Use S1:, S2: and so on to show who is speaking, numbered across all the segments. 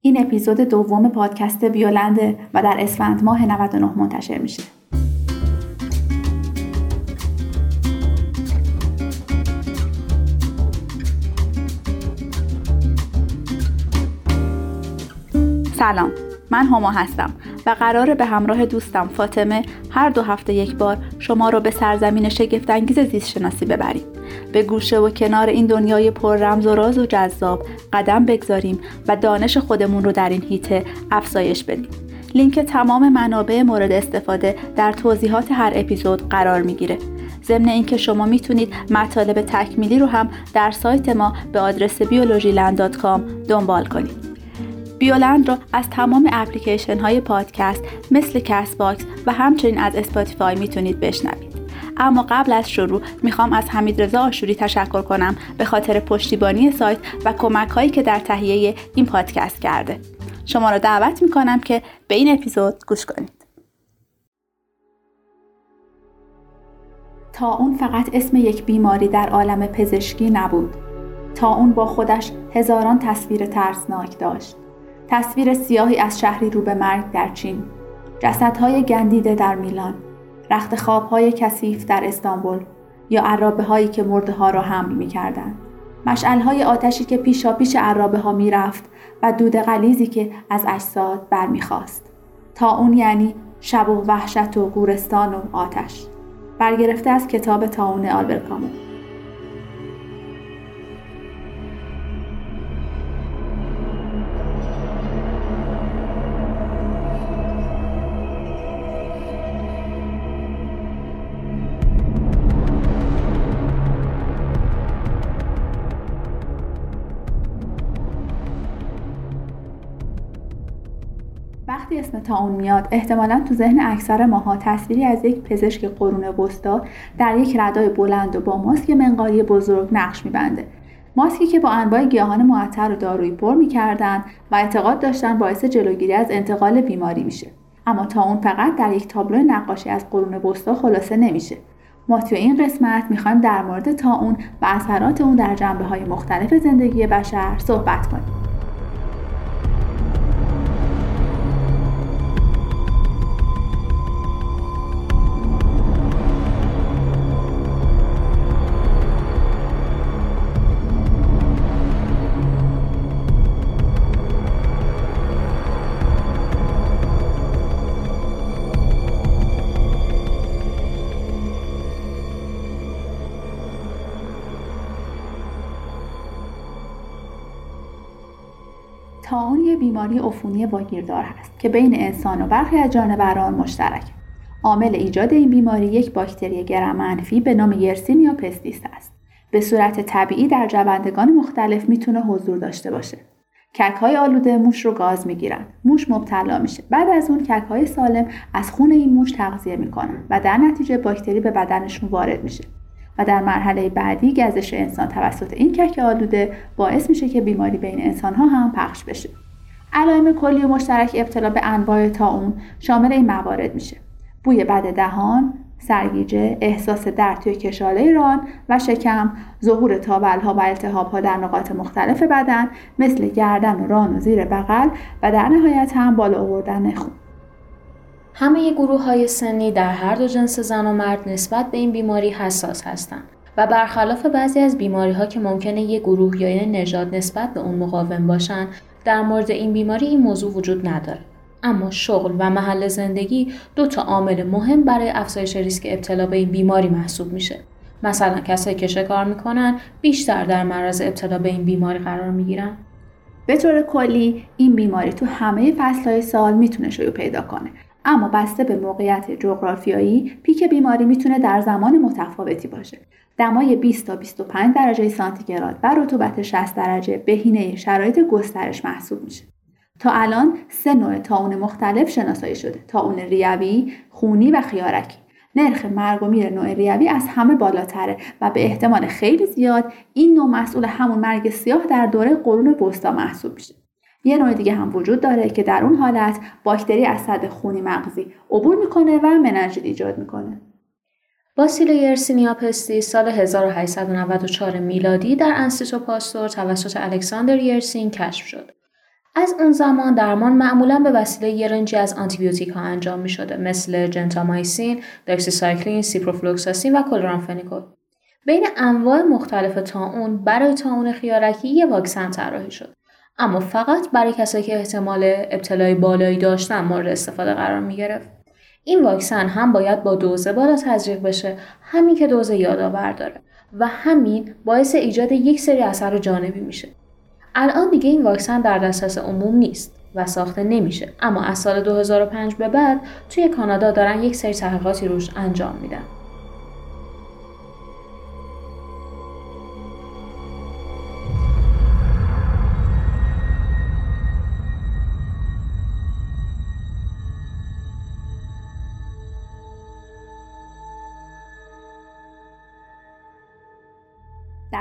S1: این اپیزود دوم پادکست بیولنده و در اسفند ماه 99 منتشر میشه. سلام من هما هستم و قراره به همراه دوستم فاطمه هر دو هفته یک بار شما رو به سرزمین شگفتانگیز زیست شناسی ببریم. به گوشه و کنار این دنیای پر رمز و راز و جذاب قدم بگذاریم و دانش خودمون رو در این حیطه افزایش بدیم. لینک تمام منابع مورد استفاده در توضیحات هر اپیزود قرار می‌گیره. ضمن اینکه شما می‌تونید مطالب تکمیلی رو هم در سایت ما به آدرس biologyland.com دنبال کنید. بیولند را از تمام اپلیکیشن های پادکست مثل Castbox و همچنین از Spotify می‌تونید بشنوید. اما قبل از شروع می‌خوام از حمید رضا آشوری تشکر کنم به خاطر پشتیبانی سایت و کمک هایی که در تهیه این پادکست کرده. شما را دعوت می‌کنم که به این اپیزود گوش کنید. تا اون فقط اسم یک بیماری در عالم پزشکی نبود. تا اون با خودش هزاران تصویر ترسناک داشت. تصویر سیاهی از شهری رو به مرگ در چین جسدهای گندیده در میلان رخت خوابهای کثیف در استانبول یا عرابه هایی که مرده ها را حمل می کردن. مشعل های آتشی که پیشا پیش عرابه ها می رفت و دود غلیزی که از اجساد برمیخواست. تا اون یعنی شب و وحشت و گورستان و آتش. برگرفته از کتاب تاون آلبر وقتی اسم تاون میاد احتمالا تو ذهن اکثر ماها تصویری از یک پزشک قرون وسطا در یک ردای بلند و با ماسک منقاری بزرگ نقش میبنده. ماسکی که با انواع گیاهان معطر و دارویی پر می‌کردند و اعتقاد داشتن باعث جلوگیری از انتقال بیماری میشه. اما تا اون فقط در یک تابلو نقاشی از قرون وسطا خلاصه نمیشه. ما توی این قسمت می‌خوایم در مورد تا اون و اثرات اون در جنبه های مختلف زندگی بشر صحبت کنیم. تاون یه بیماری عفونی واگیردار هست که بین انسان و برخی از جانوران مشترک. عامل ایجاد این بیماری یک باکتری گرم منفی به نام یرسینیا پستیس است. به صورت طبیعی در جوندگان مختلف می‌تونه حضور داشته باشه. کک های آلوده موش رو گاز می‌گیرن. موش مبتلا میشه. بعد از اون کک های سالم از خون این موش تغذیه می‌کنن و در نتیجه باکتری به بدنشون وارد میشه. و در مرحله بعدی گزش انسان توسط این کک آلوده باعث میشه که بیماری بین انسان ها هم پخش بشه. علائم کلی و مشترک ابتلا به انواع اون شامل این موارد میشه. بوی بد دهان سرگیجه احساس درد توی کشاله ران و شکم ظهور تابلها و التهابها در نقاط مختلف بدن مثل گردن و ران و زیر بغل و در نهایت هم بالا آوردن خون.
S2: همه گروه های سنی در هر دو جنس زن و مرد نسبت به این بیماری حساس هستند و برخلاف بعضی از بیماری ها که ممکنه یک گروه یا یک نژاد نسبت به اون مقاوم باشن در مورد این بیماری این موضوع وجود نداره. اما شغل و محل زندگی دو تا عامل مهم برای افزایش ریسک ابتلا به این بیماری محسوب میشه. مثلا کسایی که شکار می‌کنن بیشتر در معرض ابتلا به این بیماری قرار می‌گیرن.
S1: به طور کلی این بیماری تو همه فصلهای سال می‌تونه شیوع پیدا کنه. اما بسته به موقعیت جغرافیایی پیک بیماری می‌تونه در زمان متفاوتی باشه. دمای 20 تا 25 درجه سانتیگراد و رطوبت 60 درجه بهینه شرایط گسترش محسوب میشه. تا الان سه نوع تاون مختلف شناسایی شده تاون ریوی خونی و خیارکی. نرخ مرگ و میر نوع ریوی از همه بالاتره و به احتمال خیلی زیاد این نوع مسئول همون مرگ سیاه در دوره قرون وسطا محسوب میشه. یه نوع دیگه هم وجود داره که در اون حالت باکتری از صد خونی مغزی عبور می‌کنه و مننژیت ایجاد می‌کنه
S2: باسیل یرسینیا پستی سال 1894 میلادی در انستیتو پاستور توسط الکساندر یرسین کشف شد. از اون زمان درمان معمولا به وسیله یه range ی از آنتیبیوتیک ها انجام می شده مثل جنتامایسین، داکسیسایکلین، سیپروفلوکساسین و کلرامفنیکول. بین انواع مختلف طاعون برای طاعون خیارکی یه واکسن طراحی شد. اما فقط برای کسایی که احتمال ابتلای بالایی داشتن مورد استفاده قرار می گرفت. این واکسن هم باید با دوز بالا تزریق بشه هم اینکه دوز یادآور داره و همین باعث ایجاد یک سری اثر جانبی میشه الان دیگه این واکسن در دسترس عموم نیست و ساخته نمیشه اما از سال 2005 به بعد توی کانادا دارن یک سری تحقیقاتی روش انجام میدن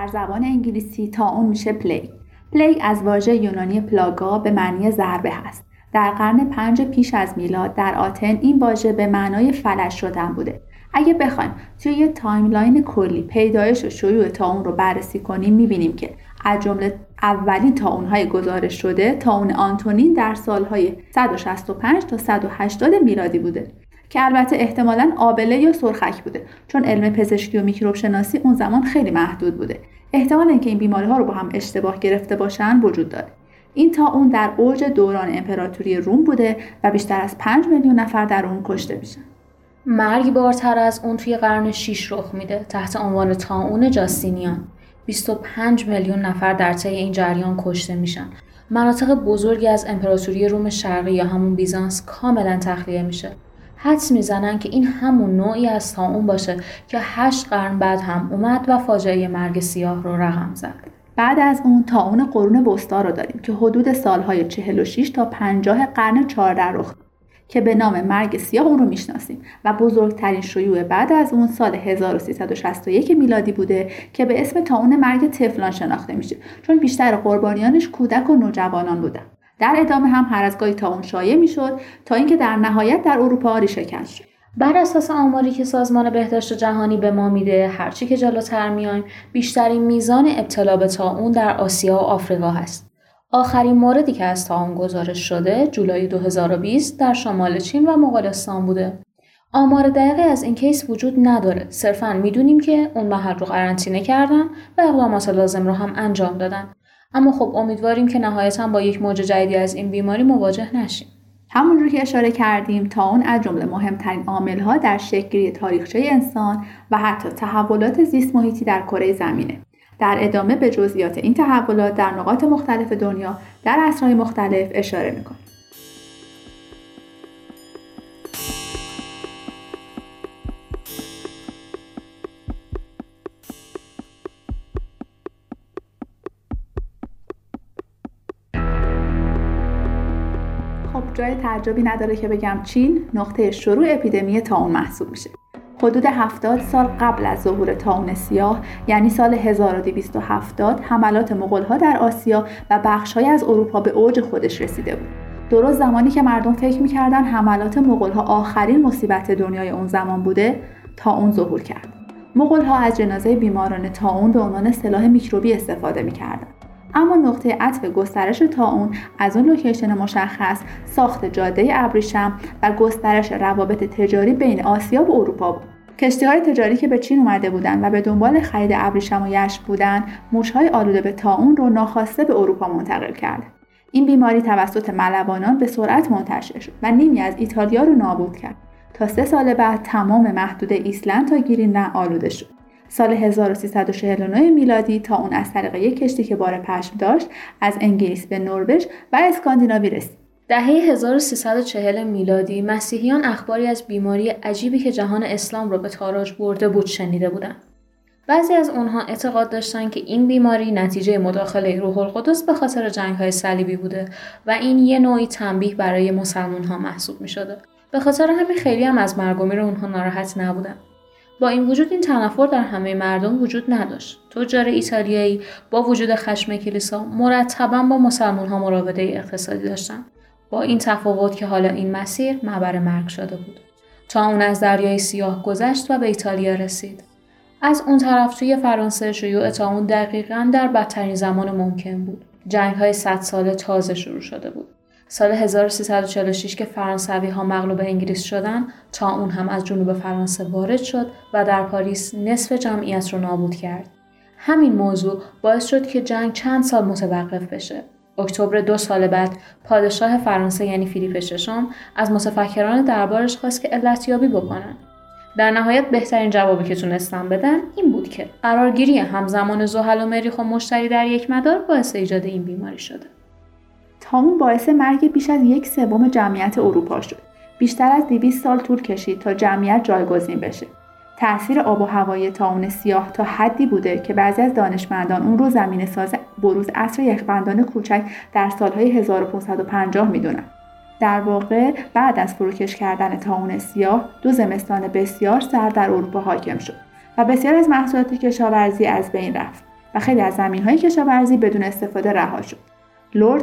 S1: در زبان انگلیسی طاعون میشه plague plague از واژه یونانی پلاگا به معنی ضربه هست. در قرن پنج پیش از میلاد در آتن این واژه به معنای فلج شدن بوده. اگه بخوایم توی یه timeline کلی پیدایش و شیوع طاعون رو بررسی کنیم می‌بینیم که از جمله اولین طاعون‌های گزارش شده طاعون آنتونین در سالهای 165 تا 180 میلادی بوده که البته احتمالا آبله یا سرخک بوده چون علم پزشکی و میکروب شناسی اون زمان خیلی محدود بوده. احتمال اینکه این بیماری ها رو با هم اشتباه گرفته باشن وجود داره. این تا اون در اوج دوران امپراتوری روم بوده و بیشتر از 5 میلیون نفر در اون کشته میشن.
S2: مرگ بارتر از اون توی قرن 6 رخ میده تحت عنوان تاون جاستینیان. 25 میلیون نفر در طی این جریان کشته میشن. مناطق بزرگی از امپراتوری روم شرقی یا همون بیزانس کاملا تخلیه میشه. حدس می‌زنن که این همون نوعی از تاون باشه که هشت قرن بعد هم اومد و فاجعه مرگ سیاه رو رقم زد.
S1: بعد از اون تاون قرون وسطا رو داریم که حدود سالهای 46 تا 50 قرن 14 رخ که به نام مرگ سیاه اون رو می‌شناسیم و بزرگترین شیوع بعد از اون سال 1361 میلادی بوده که به اسم تاون مرگ تفلان شناخته میشه چون بیشتر قربانیانش کودک و نوجوانان بودن در ادامه هم هر از گاهی تا اون شایع می‌شد تا اینکه در نهایت در اروپا ریشه شد.
S2: بر اساس آماری که سازمان بهداشت جهانی به ما میده هرچی که جلوتر میایم بیشترین میزان ابتلا به تاون در آسیا و آفریقا هست. آخرین موردی که از تاون گزارش شده جولای 2020 در شمال چین و مغولستان بوده. آمار دقیقی از این کیس وجود نداره. صرفا می‌دونیم که اون محل رو قرنطینه کردن و اقدامات لازم رو هم انجام دادن. اما خب امیدواریم که نهایتا با یک موج جدیدی از این بیماری مواجه نشیم.
S1: همونجور که اشاره کردیم تا اون از جمله مهمترین عاملها در شکلی تاریخچه انسان و حتی تحولات زیست محیطی در کره زمینه. در ادامه به جزئیات این تحولات در نقاط مختلف دنیا در عصرهای مختلف اشاره می‌کنیم. جای تعجبی نداره که بگم چین نقطه شروع اپیدمی تاون محسوب میشه. حدود 70 سال قبل از ظهور تاون سیاه یعنی سال 1270 حملات مغولها در آسیا و بخشهایی از اروپا به اوج خودش رسیده بود. درست زمانی که مردم فکر می‌کردن حملات مغولها آخرین مصیبت دنیای اون زمان بوده تا اون ظهور کرد. مغولها از جنازه بیماران تاون به عنوان سلاح میکروبی استفاده می‌کردند اما نقطه عطف گسترش طاعون از اون location مشخص ساخت جاده ابریشم و گسترش روابط تجاری بین آسیا و اروپا بود. کشتی های تجاری که به چین اومده بودند و به دنبال خرید ابریشم و یشم بودند موشهای آلوده به طاعون رو ناخواسته به اروپا منتقل کرد. این بیماری توسط ملوانان به سرعت منتشر شد و نیمی از ایتالیا رو نابود کرد. تا سه سال بعد تمام محدوده ایسلند تا گرینلند آلوده شد. سال 1349 میلادی تا اون از طریق یک کشتی که بار پشم داشت از انگلیس به نروژ و اسکاندیناوی رسید.
S2: دهه 1340 میلادی مسیحیان اخباری از بیماری عجیبی که جهان اسلام را به تاراج برده بود شنیده بودند. بعضی از اونها اعتقاد داشتند که این بیماری نتیجه مداخله روح القدس به خاطر جنگ های صلیبی بوده و این یه نوعی تنبیه برای مسلمان ها محسوب می شده. به خاطر همین خیلی هم از مرگ و اونها ناراحت نبودن. با این وجود این تنفر در همه مردم وجود نداشت. تجار ایتالیایی با وجود خشم کلیسا مرتبا با مسلمان ها مراوده اقتصادی داشتند. با این تفاوت که حالا این مسیر معبر مرگ شده بود. تا اون از دریای سیاه گذشت و به ایتالیا رسید. از اون طرف توی فرانسه شیوع تا اون دقیقا در بدترین زمان ممکن بود. جنگ های 100 ساله تازه شروع شده بود. سال 1346 که فرانسوی ها مغلوب انگلیس شدن تا اون هم از جنوب فرانسه وارد شد و در پاریس نصف جمعیت رو نابود کرد. همین موضوع باعث شد که جنگ چند سال متوقف بشه. اکتبر دو سال بعد پادشاه فرانسه یعنی فیلیپ ششم از متفکران دربارش خواست که علتیابی بکنن. در نهایت بهترین جوابی که تونستن بدن این بود که قرارگیری همزمان زحل و مریخ و مشتری در یک مدار باعث ایجاد این بیماری شده.
S1: تامون باعث مرگ بیش از یک سوم جمعیت اروپا شد. بیشتر از 200 سال طول کشید تا جمعیت جایگزین بشه. تأثیر آب و هوای تاون سیاه تا حدی بوده که بعضی از دانشمندان اون رو زمین ساز بروز عصر یخبندان کوچک در سالهای 1550 می‌دونن. در واقع بعد از فروکش کردن تاون سیاه دو زمستان بسیار سرد در اروپا حاکم شد و بسیار از محصولات کشاورزی از بین رفت و خیلی از زمین های کشاورزی بدون استفاده رها شد.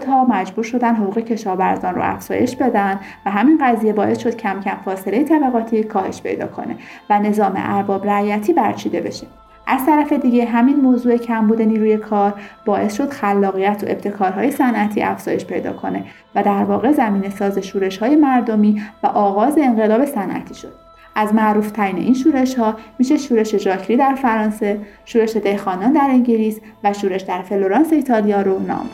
S1: ها مجبور شدن حقوق کشاورزان رو افزایش بدن و همین قضیه باعث شد کم کم فاصله طبقاتی کاهش پیدا کنه و نظام ارباب رعیتی برچیده بشه. از طرف دیگه همین موضوع کمبود نیروی کار باعث شد خلاقیت و ابتکارهای صنعتی افزایش پیدا کنه و در واقع زمین ساز شورش های مردمی و آغاز انقلاب صنعتی شد. از معروف ترین این شورش ها میشه شورش ژاکری در فرانسه، شورش دهخانان در انگلیس و شورش در فلورانس ایتالیا رو نام.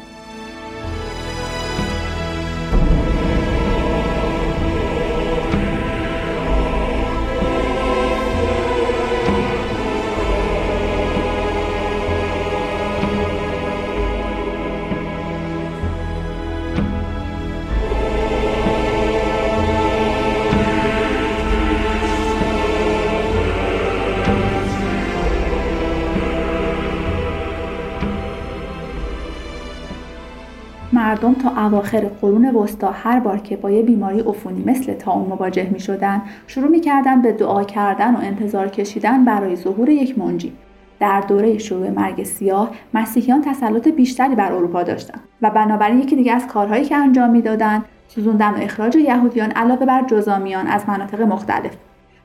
S1: مردم تا اواخر قرون وسطا هر بار که با یه بیماری عفونی مثل تاون مواجه می شدن شروع می کردن به دعا کردن و انتظار کشیدن برای ظهور یک منجی. در دوره شروع مرگ سیاه مسیحیان تسلط بیشتری بر اروپا داشتند و بنابراین یکی دیگه از کارهایی که انجام می‌دادند سوزوندن و اخراج یهودیان علاوه بر جزامیان از مناطق مختلف.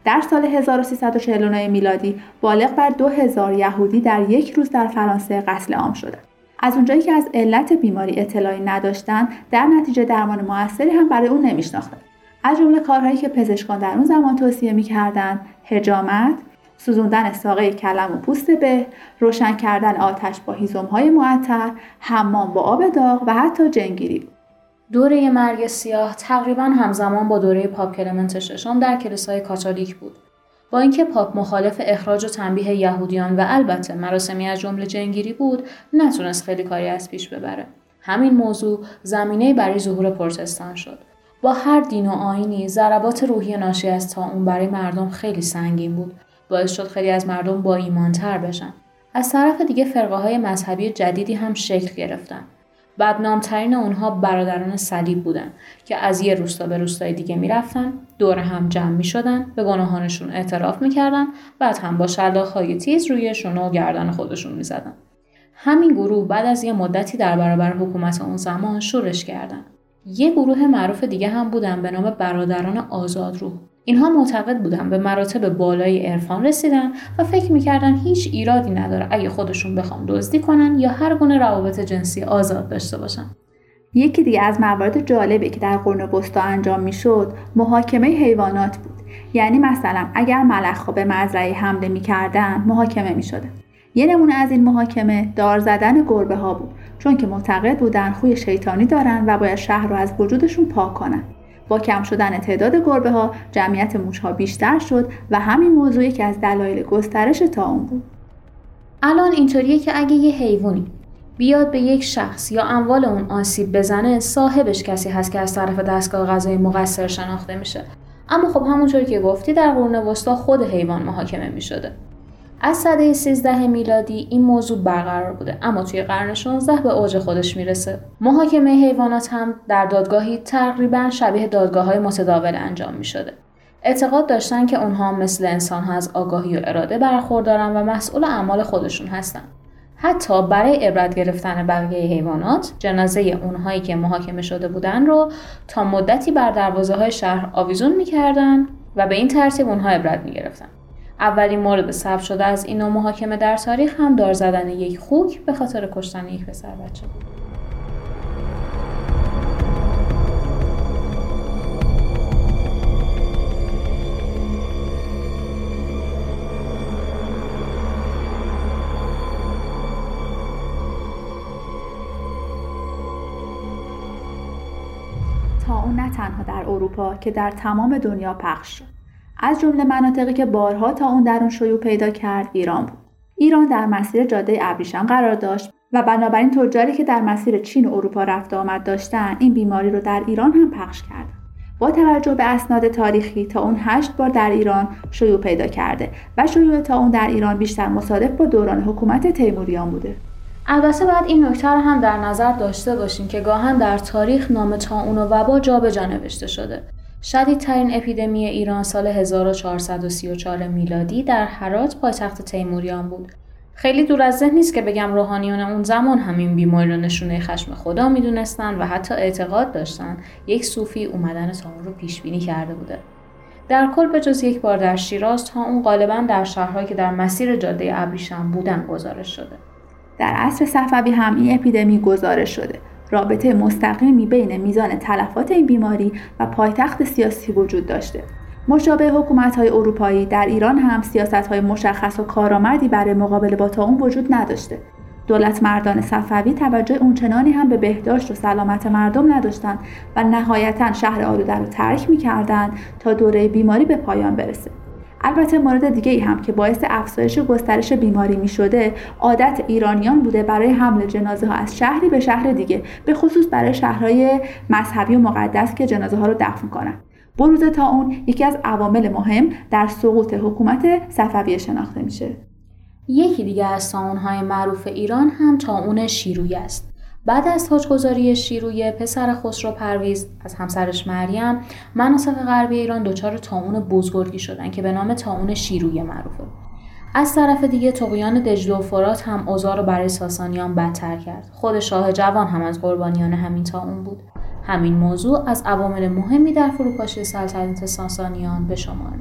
S1: در سال 1349 میلادی بالغ بر 2000 یهودی در یک روز در فرانسه قتل عام شدند از اونجایی که از علت بیماری اطلاعی نداشتن در نتیجه درمان موثری هم برای اون نمیشناختن. از جمله کارهایی که پزشکان در اون زمان توصیه می‌کردند هجامت سوزوندن ساقه کلم و پوست به روشن کردن آتش با های معطر حمام با آب داغ و حتی جنگیری. بود
S2: دوره مرگ سیاه تقریبا همزمان با دوره پاپ کلمنت ششم در کلیسای کاتولیک بود. با اینکه پاپ مخالف اخراج و تنبیه یهودیان و البته مراسمی از جمله جنگیری بود نتونست خیلی کاری از پیش ببره. همین موضوع زمینه برای ظهور پروتستان شد. با هر دین و آینی ضربات روحی ناشی از تا اون برای مردم خیلی سنگین بود. باعث شد خیلی از مردم با ایمانتر بشن. از طرف دیگه فرقه های مذهبی جدیدی هم شکل گرفتن. بدنامترین اونها برادران صلیب بودن که از یه روستا به روستای دیگه می‌رفتن دور هم جمع می شدن به گناهانشون اعتراف می‌کردن بعد هم با های تیز روی شونه و گردن خودشون می‌زدن. همین گروه بعد از یه مدتی در برابر حکومت اون زمان شورش کردن. یه گروه معروف دیگه هم بودن به نام برادران آزاد روح. اینها معتقد بودن به مراتب بالای عرفان رسیدن و فکر می‌کردن هیچ ایرادی نداره اگه خودشون بخوام دزدی کنن یا هر گونه روابط جنسی آزاد داشته باشن.
S1: یکی دیگه از موارد جالبی که در قرن وسطا انجام می‌شد محاکمه حیوانات بود. یعنی مثلا اگر ملخها به مزرعه حمله می‌کردن محاکمه می‌شدن یه نمونه از این محاکمه دار زدن گربه ها بود چون که معتقد بودن خوی شیطانی دارن و باید شهر رو از وجودشون پاک کنن. با کم شدن تعداد گربه ها جمعیت موش ها بیشتر شد و همین موضوع یکی از دلایل گسترش تا اون بود.
S2: الان اینطوریه که اگه یه حیوانی بیاد به یک شخص یا اموال اون آسیب بزنه صاحبش کسی هست که از طرف دستگاه غذای مقصر شناخته میشه. اما خب همونطوری که گفتی در قرون وسطا خود حیوان محاکمه می‌شده. از سده 13 میلادی این موضوع برقرار بوده اما توی قرن 16 به اوج خودش می‌رسه محاکمه حیوانات هم در دادگاهی تقریبا شبیه دادگاه های متداول انجام می شده. اعتقاد داشتن که اونها مثل انسان ها از آگاهی و اراده برخوردارن و مسئول اعمال خودشون هستن. حتی برای عبرت گرفتن بقیه حیوانات جنازه اونهایی که محاکمه شده بودن رو تا مدتی بر دروازه های شهر آویزون می‌کردن و به این ترتیب اونها عبرت می‌گرفتن. اولین مورد ثبت شده از این محاکمه در تاریخ هم دار زدن یک خوک به خاطر کشتن یک پسر بچه. بود تا
S1: اون نه تنها در اروپا که در تمام دنیا پخش شد. از جمله مناطقی که بارها تا اون در اون شیوع پیدا کرد ایران بود. ایران در مسیر جاده ابریشم قرار داشت و بنابراین تجاری که در مسیر چین و اروپا رفت آمد داشتن این بیماری رو در ایران هم پخش کرد. با توجه به اسناد تاریخی تا اون هشت بار در ایران شیوع پیدا کرده و شیوع تا اون در ایران بیشتر مصادف با دوران حکومت تیموریان بوده.
S2: البته باید این نکته رو هم در نظر داشته باشیم که گاهن در تاریخ نام اون و وبا جابجا نوشته شده. شدیدترین اپیدمی ایران سال 1434 میلادی در هرات پایتخت تیموریان بود. خیلی دور از ذهن نیست که بگم روحانیون اون زمان همین بیماری رو نشونه خشم خدا می‌دونستن و حتی اعتقاد داشتن یک صوفی اومدن تا اون رو پیش بینی کرده بوده. در کل به جز یک بار در شیراز تا اون غالبا در شهرهایی که در مسیر جاده ابریشم بودن گزارش شده.
S1: در عصر صفوی هم این اپیدمی گزارش شده. رابطه مستقیمی بین میزان تلفات این بیماری و پایتخت سیاسی وجود داشته. مشابه حکومت های اروپایی در ایران هم سیاست های مشخص و کارآمدی برای مقابله با اون وجود نداشته. دولت مردان صفوی توجه اونچنانی هم به بهداشت و سلامت مردم نداشتند و نهایتا شهر آلوده رو ترک می‌کردند تا دوره بیماری به پایان برسه. البته مورد دیگه ای هم که باعث افزایش گسترش بیماری می شده عادت ایرانیان بوده برای حمل جنازه ها از شهری به شهر دیگه به خصوص برای شهرهای مذهبی و مقدس که جنازه ها رو دفن کنند بروز اون یکی از عوامل مهم در سقوط حکومت صفویه شناخته میشه.
S2: یکی دیگه از های معروف ایران هم تاون شیروی است. بعد از تاجگذاری شیرویه پسر خسرو پرویز از همسرش مریم مناطق غربی ایران دچار تاون بزرگی شدن که به نام تاون شیرویه معروفه. از طرف دیگه تقیان دجله و فرات هم اوضاع رو برای ساسانیان بدتر کرد. خود شاه جوان هم از قربانیان همین تاون بود. همین موضوع از عوامل مهمی در فروپاشی سلطنت ساسانیان به شمار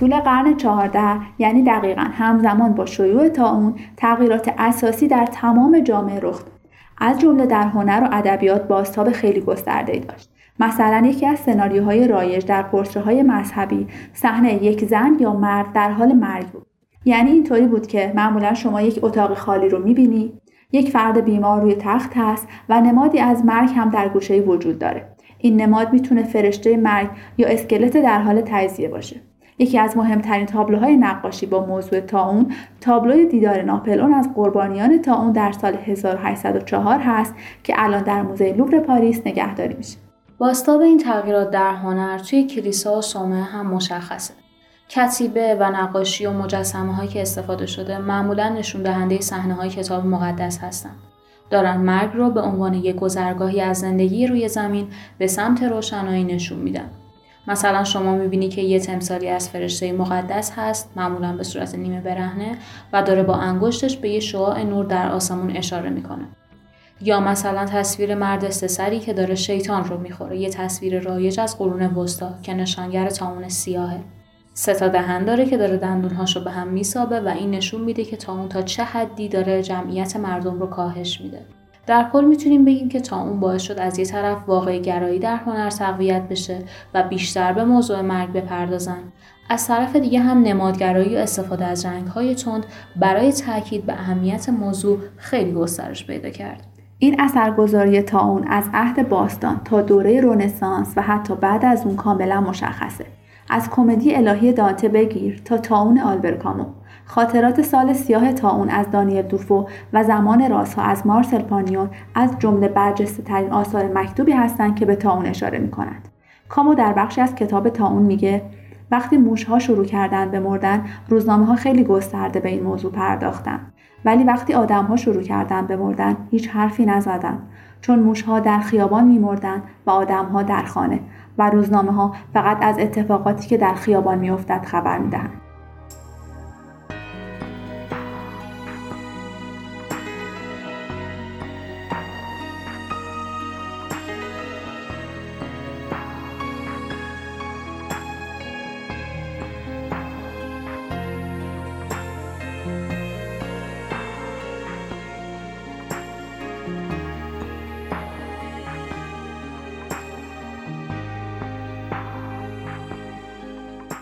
S1: طول قرن چهارده یعنی دقیقا همزمان با شیوع تاون تغییرات اساسی در تمام جامعه رخ داد. از جمله در هنر و ادبیات بازتاب خیلی گسترده داشت. مثلا یکی از سناریوهای رایج در های مذهبی صحنه یک زن یا مرد در حال مرگ بود. یعنی اینطوری بود که معمولا شما یک اتاق خالی رو می‌بینی یک فرد بیمار روی تخت هست و نمادی از مرگ هم در گوشه وجود داره. این نماد می‌تونه فرشته مرگ یا اسکلت در حال تجزیه باشه. یکی از مهمترین تابلوهای نقاشی با موضوع تاون تابلوی دیدار ناپلئون از قربانیان تاون در سال 1804 هست که الان در موزه لوور پاریس نگهداری میشه.
S2: باستاب این تغییرات در هنر توی کلیسا و صومعه هم مشخصه. کتیبه و نقاشی و مجسمه هایی که استفاده شده معمولا نشون دهنده صحنه های کتاب مقدس هستند. دارن مرگ رو به عنوان یک گذرگاهی از زندگی روی زمین به سمت روشنایی نشون میدن. مثلا شما می‌بینی که یه تمثالی از فرشته مقدس هست معمولا به صورت نیمه برهنه و داره با انگشتش به یه شعاع نور در آسمون اشاره می‌کنه. یا مثلا تصویر مرد استسری که داره شیطان رو می‌خوره یه تصویر رایج از قرون وسطا که نشانگر تاون سیاهه. سه تا دهن داره که داره دندونهاش رو به هم میسابه و این نشون میده که تاون تا چه حدی داره جمعیت مردم رو کاهش میده. در کل می‌تونیم بگیم که تا اون باعث شد از یه طرف واقع گرایی در هنر تقویت بشه و بیشتر به موضوع مرگ بپردازن. از طرف دیگه هم نمادگرایی و استفاده از رنگهای تند برای تاکید به اهمیت موضوع خیلی گسترش پیدا کرد.
S1: این اثرگذاری اون از عهد باستان تا دوره رونسانس و حتی بعد از اون کاملا مشخصه. از کمدی الهی دانته بگیر تا تاون آلبرکامو. خاطرات سال سیاه تاون از دانیل دوفو و زمان راسها از مارسل پانیون از جمله برجسته ترین آثار مکتوبی هستند که به تاون اشاره می کنند. کامو در بخشی از کتاب تاون میگه وقتی موشها شروع کردن به مردن روزنامه ها خیلی گسترده به این موضوع پرداختن. ولی وقتی آدم ها شروع کردن به مردن هیچ حرفی نزدن. چون موشها در خیابان میمردند و آدم ها در خانه و روزنامه ها فقط از اتفاقاتی که در خیابان میافتد خبر می‌دهند.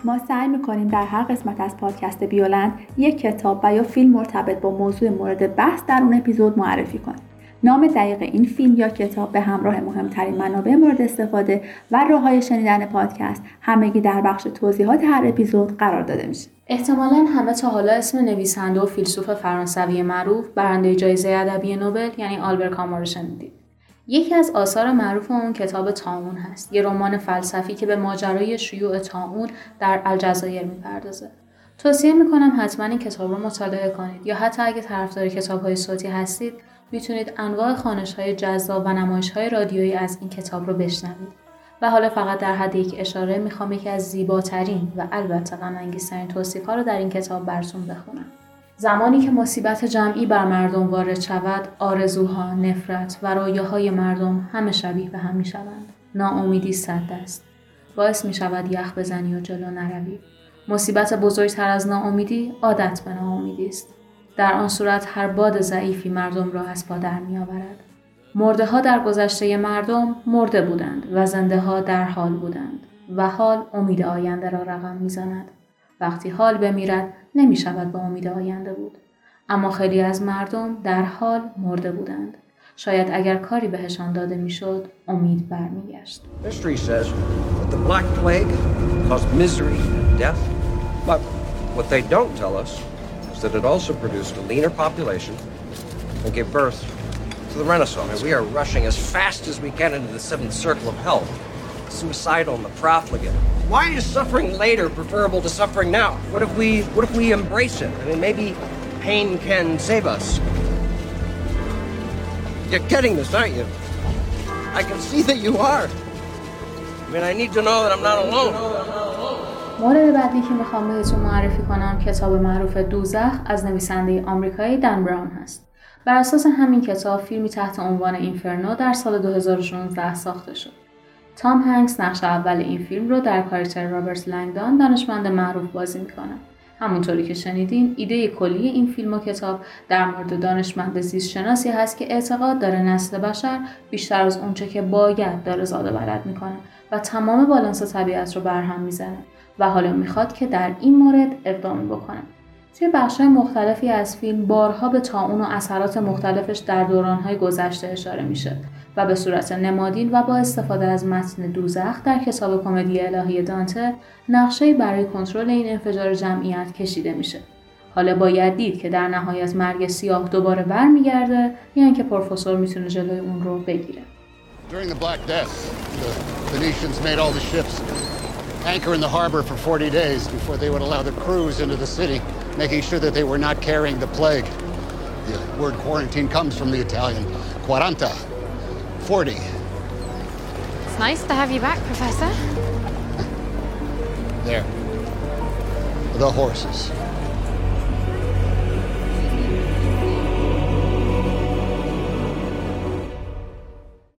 S1: ما سعی می‌کنیم در هر قسمت از پادکست بیولند یک کتاب و یا فیلم مرتبط با موضوع مورد بحث در اون اپیزود معرفی کنیم. نام دقیق این فیلم یا کتاب به همراه مهمترین منابع مورد استفاده و راه های شنیدن پادکست همگی در بخش توضیحات هر اپیزود قرار داده میشه.
S2: احتمالا همه تا حالا اسم نویسنده و فیلسوف فرانسوی معروف برنده جایزه ادبی نوبل یعنی آلبر کامو رو شنیدید. یکی از آثار معروف اون کتاب تاون هست. یه رمان فلسفی که به ماجرای شیوع تاون در الجزایر می‌پردازه. توصیه می‌کنم حتما این کتاب رو مطالعه کنید. یا حتی اگه طرفدار کتاب های صوتی هستید می‌تونید انواع خانش های جذاب و نمایش های رادیویی از این کتاب رو بشنوید. و حالا فقط در حد یک اشاره می‌خوام یکی از زیباترین و البته غمانگیزترین توصیف ها رو در این کتاب براتون بخونم. زمانی که مصیبت جمعی بر مردم وارد شود آرزوها نفرت و رویاهای مردم همه شبیه به هم می‌شوند ناامیدی صد است باعث می شود یخ بزنی و جلو نروی مصیبت بزرگتر از ناامیدی عادت به ناامیدی است در آن صورت هر باد ضعیفی مردم را از پا در می آورد. مرده ها در گذشته مردم مرده بودند و زنده ها در حال بودند و حال امید آینده را رقم می‌زند. وقتی حال بمیرد نمی شود به امید آینده بود. اما خیلی از مردم در حال مرده بودند. شاید اگر کاری بهشان داده می‌شد امید برمیگشت. History says that the black plague caused misery and death, but what they don't tell us is that it also produced a leaner population and gave birth to the Renaissance. We are rushing as fast as we can into the seventh circle of hell. Suicidal and the profligate. Why is suffering later preferable to suffering now? What if we what if we embrace it? I mean maybe pain can save us. You're getting this, aren't you? I can see that you are. I mean, I need to know that I'm not alone. مورد بعدی که میخوام بهتون معرفی کنم کتاب معروف دوزخ از نویسنده آمریکایی دن براون هست. بر اساس همین کتاب فیلمی تحت عنوان اینفرنو در سال 2016 ساخته شد. تام هنگس نقش اول این فیلم رو در کاراکتر رابرت لنگدان دانشمند معروف بازی می‌کنه. همونطوری که شنیدین ایده کلی این فیلم و کتاب در مورد دانشمند زیست شناسی هست که اعتقاد داره نسل بشر بیشتر از اونچه که باید داره زاده بلد می‌کنه و تمام بالانس طبیعت رو برهم می‌زنه و حالا می‌خواد که در این مورد اقدامی بکنه توی بخشهای مختلفی از فیلم بارها به تاون و اثرات مختلفش در دورانهای گذشته اشاره میشه و به صورت نمادین و با استفاده از متن دوزخ در کتاب کمدی الهی دانته نقشه برای کنترل این انفجار جمعیت کشیده میشه حالا باید دید که در نهایت مرگ سیاه دوباره برمیگرده یا اینکه پروفسور می‌تونه جلوی اون رو بگیره During the Black Death, the Venetians made all the ships anchor in the harbor for 40 days before they would allow the crews into the city, making sure that they were not carrying the plague. The word quarantine comes from the Italian quaranta, 40. It's nice to have you back, Professor. there. The horses.